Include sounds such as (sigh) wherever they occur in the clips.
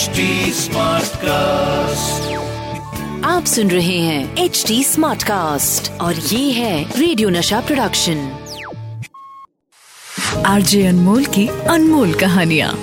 HD cast आप सुन रहे हैं एच डी स्मार्ट कास्ट और ये है रेडियो नशा प्रोडक्शन आरजे अनमोल की अनमोल कहानिया। (laughs)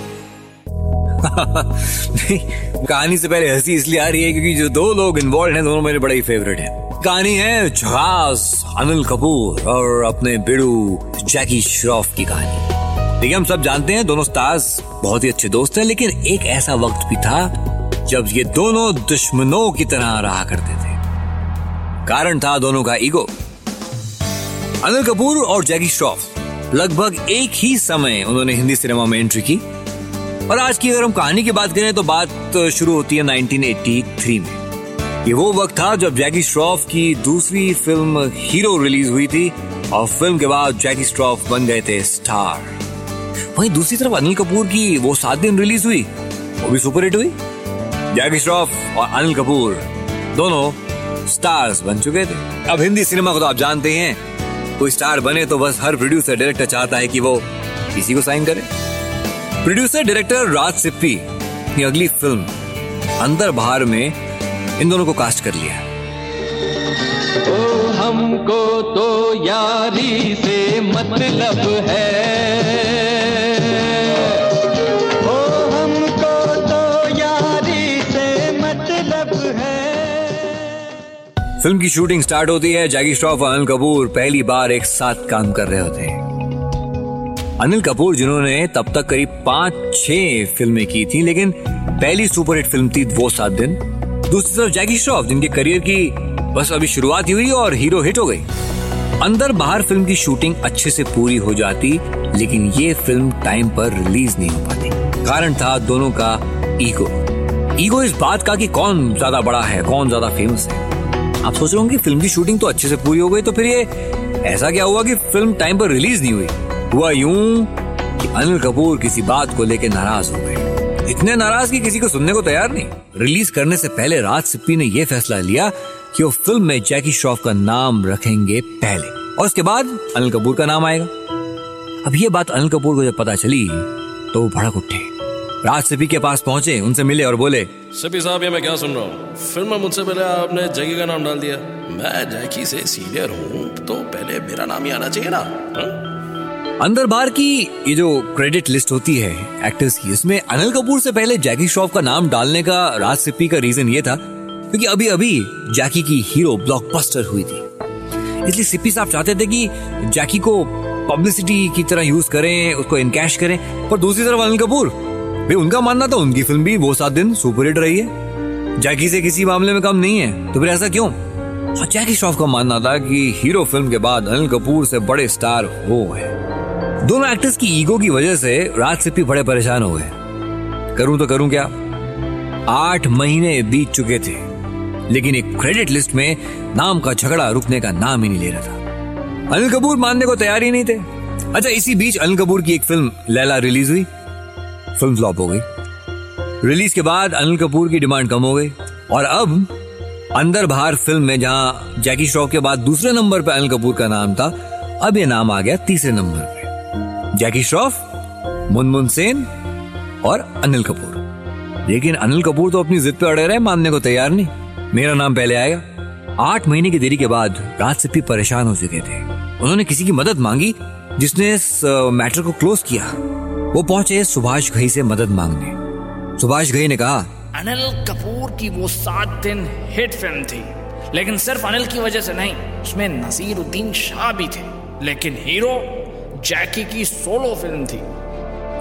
कहानी से पहले हँसी इसलिए आ रही है क्योंकि जो दो लोग इन्वॉल्व हैं दोनों मेरे बड़े ही फेवरेट हैं। कहानी है झकास अनिल कपूर और अपने बिड़ू जैकी श्रॉफ की कहानी। देखिए, हम सब जानते हैं दोनों स्टार्स बहुत ही अच्छे दोस्त हैं, लेकिन एक ऐसा वक्त भी था जब ये दोनों दुश्मनों की तरह रहा करते थे। कारण था दोनों का ईगो। अनिल कपूर और जैकी श्रॉफ लगभग एक ही समय उन्होंने हिंदी सिनेमा में एंट्री की। और आज की अगर हम कहानी की बात करें तो बात शुरू होती है 1983 में। ये वो वक्त था जब जैकी श्रॉफ की दूसरी फ़िल्म हीरो रिलीज़ हुई थी, और फ़िल्म के बाद जैकी श्रॉफ बन गए थे स्टार। वहीं दूसरी तरफ़ अनिल कपूर की वो सात दिन रिलीज़ हुई, वो भी सुपर हिट हुई। जैकी श्रॉफ और अनिल कपूर दोनों स्टार्स बन चुके थे। अब हिंदी सिनेमा को तो आप जानते ही हैं, कोई स्टार बने तो बस हर प्रोड्यूसर, डायरेक्टर चाहता है कि वो किसी को साइन करे। प्रोड्यूसर, डायरेक्टर राज सिप्पी की अगली फ़िल्म, अंदर बाहर में इन दोनों को कास्ट कर लिया। ओ, हमको तो यारी से मतलब है। फ़िल्म की शूटिंग स्टार्ट होती है, जैकी श्रॉफ और अनिल कपूर पहली बार एक साथ काम कर रहे होते हैं। अनिल कपूर, जिन्होंने तब तक करीब पाँच छह फ़िल्में की थी, लेकिन पहली सुपरहिट फ़िल्म थी वो सात दिन। दूसरी तरफ़ जैकी श्रॉफ, जिनके करियर की बस अभी शुरुआत ही हुई और हीरो हिट हो गई। अंदर बाहर फ़िल्म की शूटिंग अच्छे से पूरी हो जाती, लेकिन ये फ़िल्म टाइम पर रिलीज़ नहीं हो पाती। कारण था दोनों का ईगो। ईगो इस बात का कि कौन ज़्यादा बड़ा है, कौन ज़्यादा फ़ेमस है। आप सोच रहे होंगे, फ़िल्म की शूटिंग तो अच्छे से पूरी हो गई तो फिर ये ऐसा क्या हुआ कि फ़िल्म टाइम पर रिलीज़ नहीं हुई? हुआ यूँ कि अनिल कपूर किसी बात को लेकर नाराज़ हो गए। इतने नाराज़ कि किसी को सुनने को तैयार नहीं। रिलीज़ करने से पहले राज सिप्पी ने यह फैसला लिया कि वो फ़िल्म में जैकी श्रॉफ का नाम रखेंगे पहले, और उसके बाद अनिल कपूर का नाम आएगा। अब ये बात अनिल कपूर को जब पता चली तो वो भड़क उठे। राज सिप्पी के पास पहुँचे उनसे मिले और बोले सभी साहब ये मैं क्या सुन रहा हूँ? फ़िल्म में मुझसे पहले आपने जैकी का नाम डाल दिया। मैं जैकी से सीनियर हूँ तो पहले मेरा नाम ही आना चाहिए ना? हाँ? अंदर बार की ये जो क्रेडिट लिस्ट होती है एक्टर्स की उसमें अनिल कपूर से पहले जैकी श्रॉफ का नाम डालने का राज सिप्पी का रीजन ये था क्योंकि अभी अभी जैकी की हीरो ब्लॉकबस्टर हुई थी। इसलिए सिप्पी साहब चाहते थे कि जैकी को पब्लिसिटी की तरह यूज़ करें उसको इनकैश करें पर दूसरी तरफ़ अनिल कपूर भाई, उनका मानना था, उनकी फ़िल्म भी वो सात दिन सुपरहिट रही है। जैकी से किसी मामले में कम नहीं है तो फिर ऐसा क्यों? और जैकी श्रॉफ का मानना था कि हीरो फ़िल्म के बाद अनिल कपूर से बड़े स्टार है दोनों एक्टर्स की ईगो की वजह से राज सिप्पी बड़े परेशान हो गए। करूँ तो करूँ क्या? आठ महीने बीत चुके थे, लेकिन एक क्रेडिट लिस्ट में नाम का झगड़ा रुकने का नाम ही नहीं ले रहा था। अनिल कपूर मानने को तैयार ही नहीं थे। अच्छा इसी बीच अनिल कपूर की एक फ़िल्म लैला रिलीज़ हुई। फ़िल्म फ्लॉप हो गई। रिलीज़ के बाद अनिल कपूर की डिमांड कम हो गई और अब अंदर बाहर फ़िल्म में जहाँ जैकी श्रॉफ के बाद दूसरे नंबर पर अनिल कपूर का नाम था, अब ये नाम आ गया तीसरे नंबर पे। जैकी श्रॉफ, मुनमुन सेन और अनिल कपूर। लेकिन अनिल कपूर तो अपनी जिद पे अड़े रहे, मानने को तैयार नहीं। मेरा नाम पहले आएगा। आठ महीने की देरी के बाद राज सिप्पी परेशान हो चुके थे। उन्होंने किसी की मदद मांगी, जिसने इस मैटर को क्लोज किया। वो पहुँचे सुभाष घई से मदद मांगने। सुभाष घई ने कहा अनिल कपूर की वो सात दिन हिट फ़िल्म थी लेकिन सिर्फ़ अनिल की वजह से नहीं उसमें नसीरुद्दीन शाह भी थे लेकिन हीरो जैकी की सोलो फ़िल्म थी।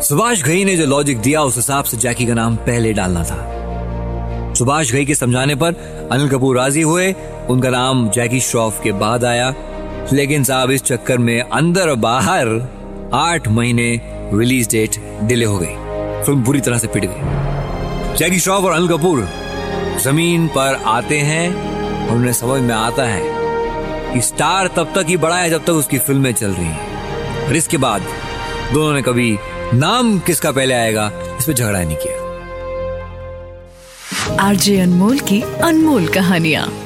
सुभाष घई ने जो लॉजिक दिया उस हिसाब से जैकी का नाम पहले डालना था। सुभाष घई के समझाने पर अनिल कपूर राज़ी हुए उनका नाम जैकी श्रॉफ के बाद आया लेकिन साहब इस चक्कर में अंदर बाहर आठ महीने रिलीज़ डेट डिले हो गई। फ़िल्म बुरी तरह से पिट गई। जैकी श्रॉफ और अनिल कपूर ज़मीन पर आते हैं और उन्हें समझ में आता है कि स्टार तब तक ही बड़ा है जब तक उसकी फ़िल्में चल रही हैं। और इसके बाद दोनों ने कभी नाम किसका पहले आएगा इस पर झगड़ा नहीं किया। आरजे अनमोल की अनमोल कहानियाँ।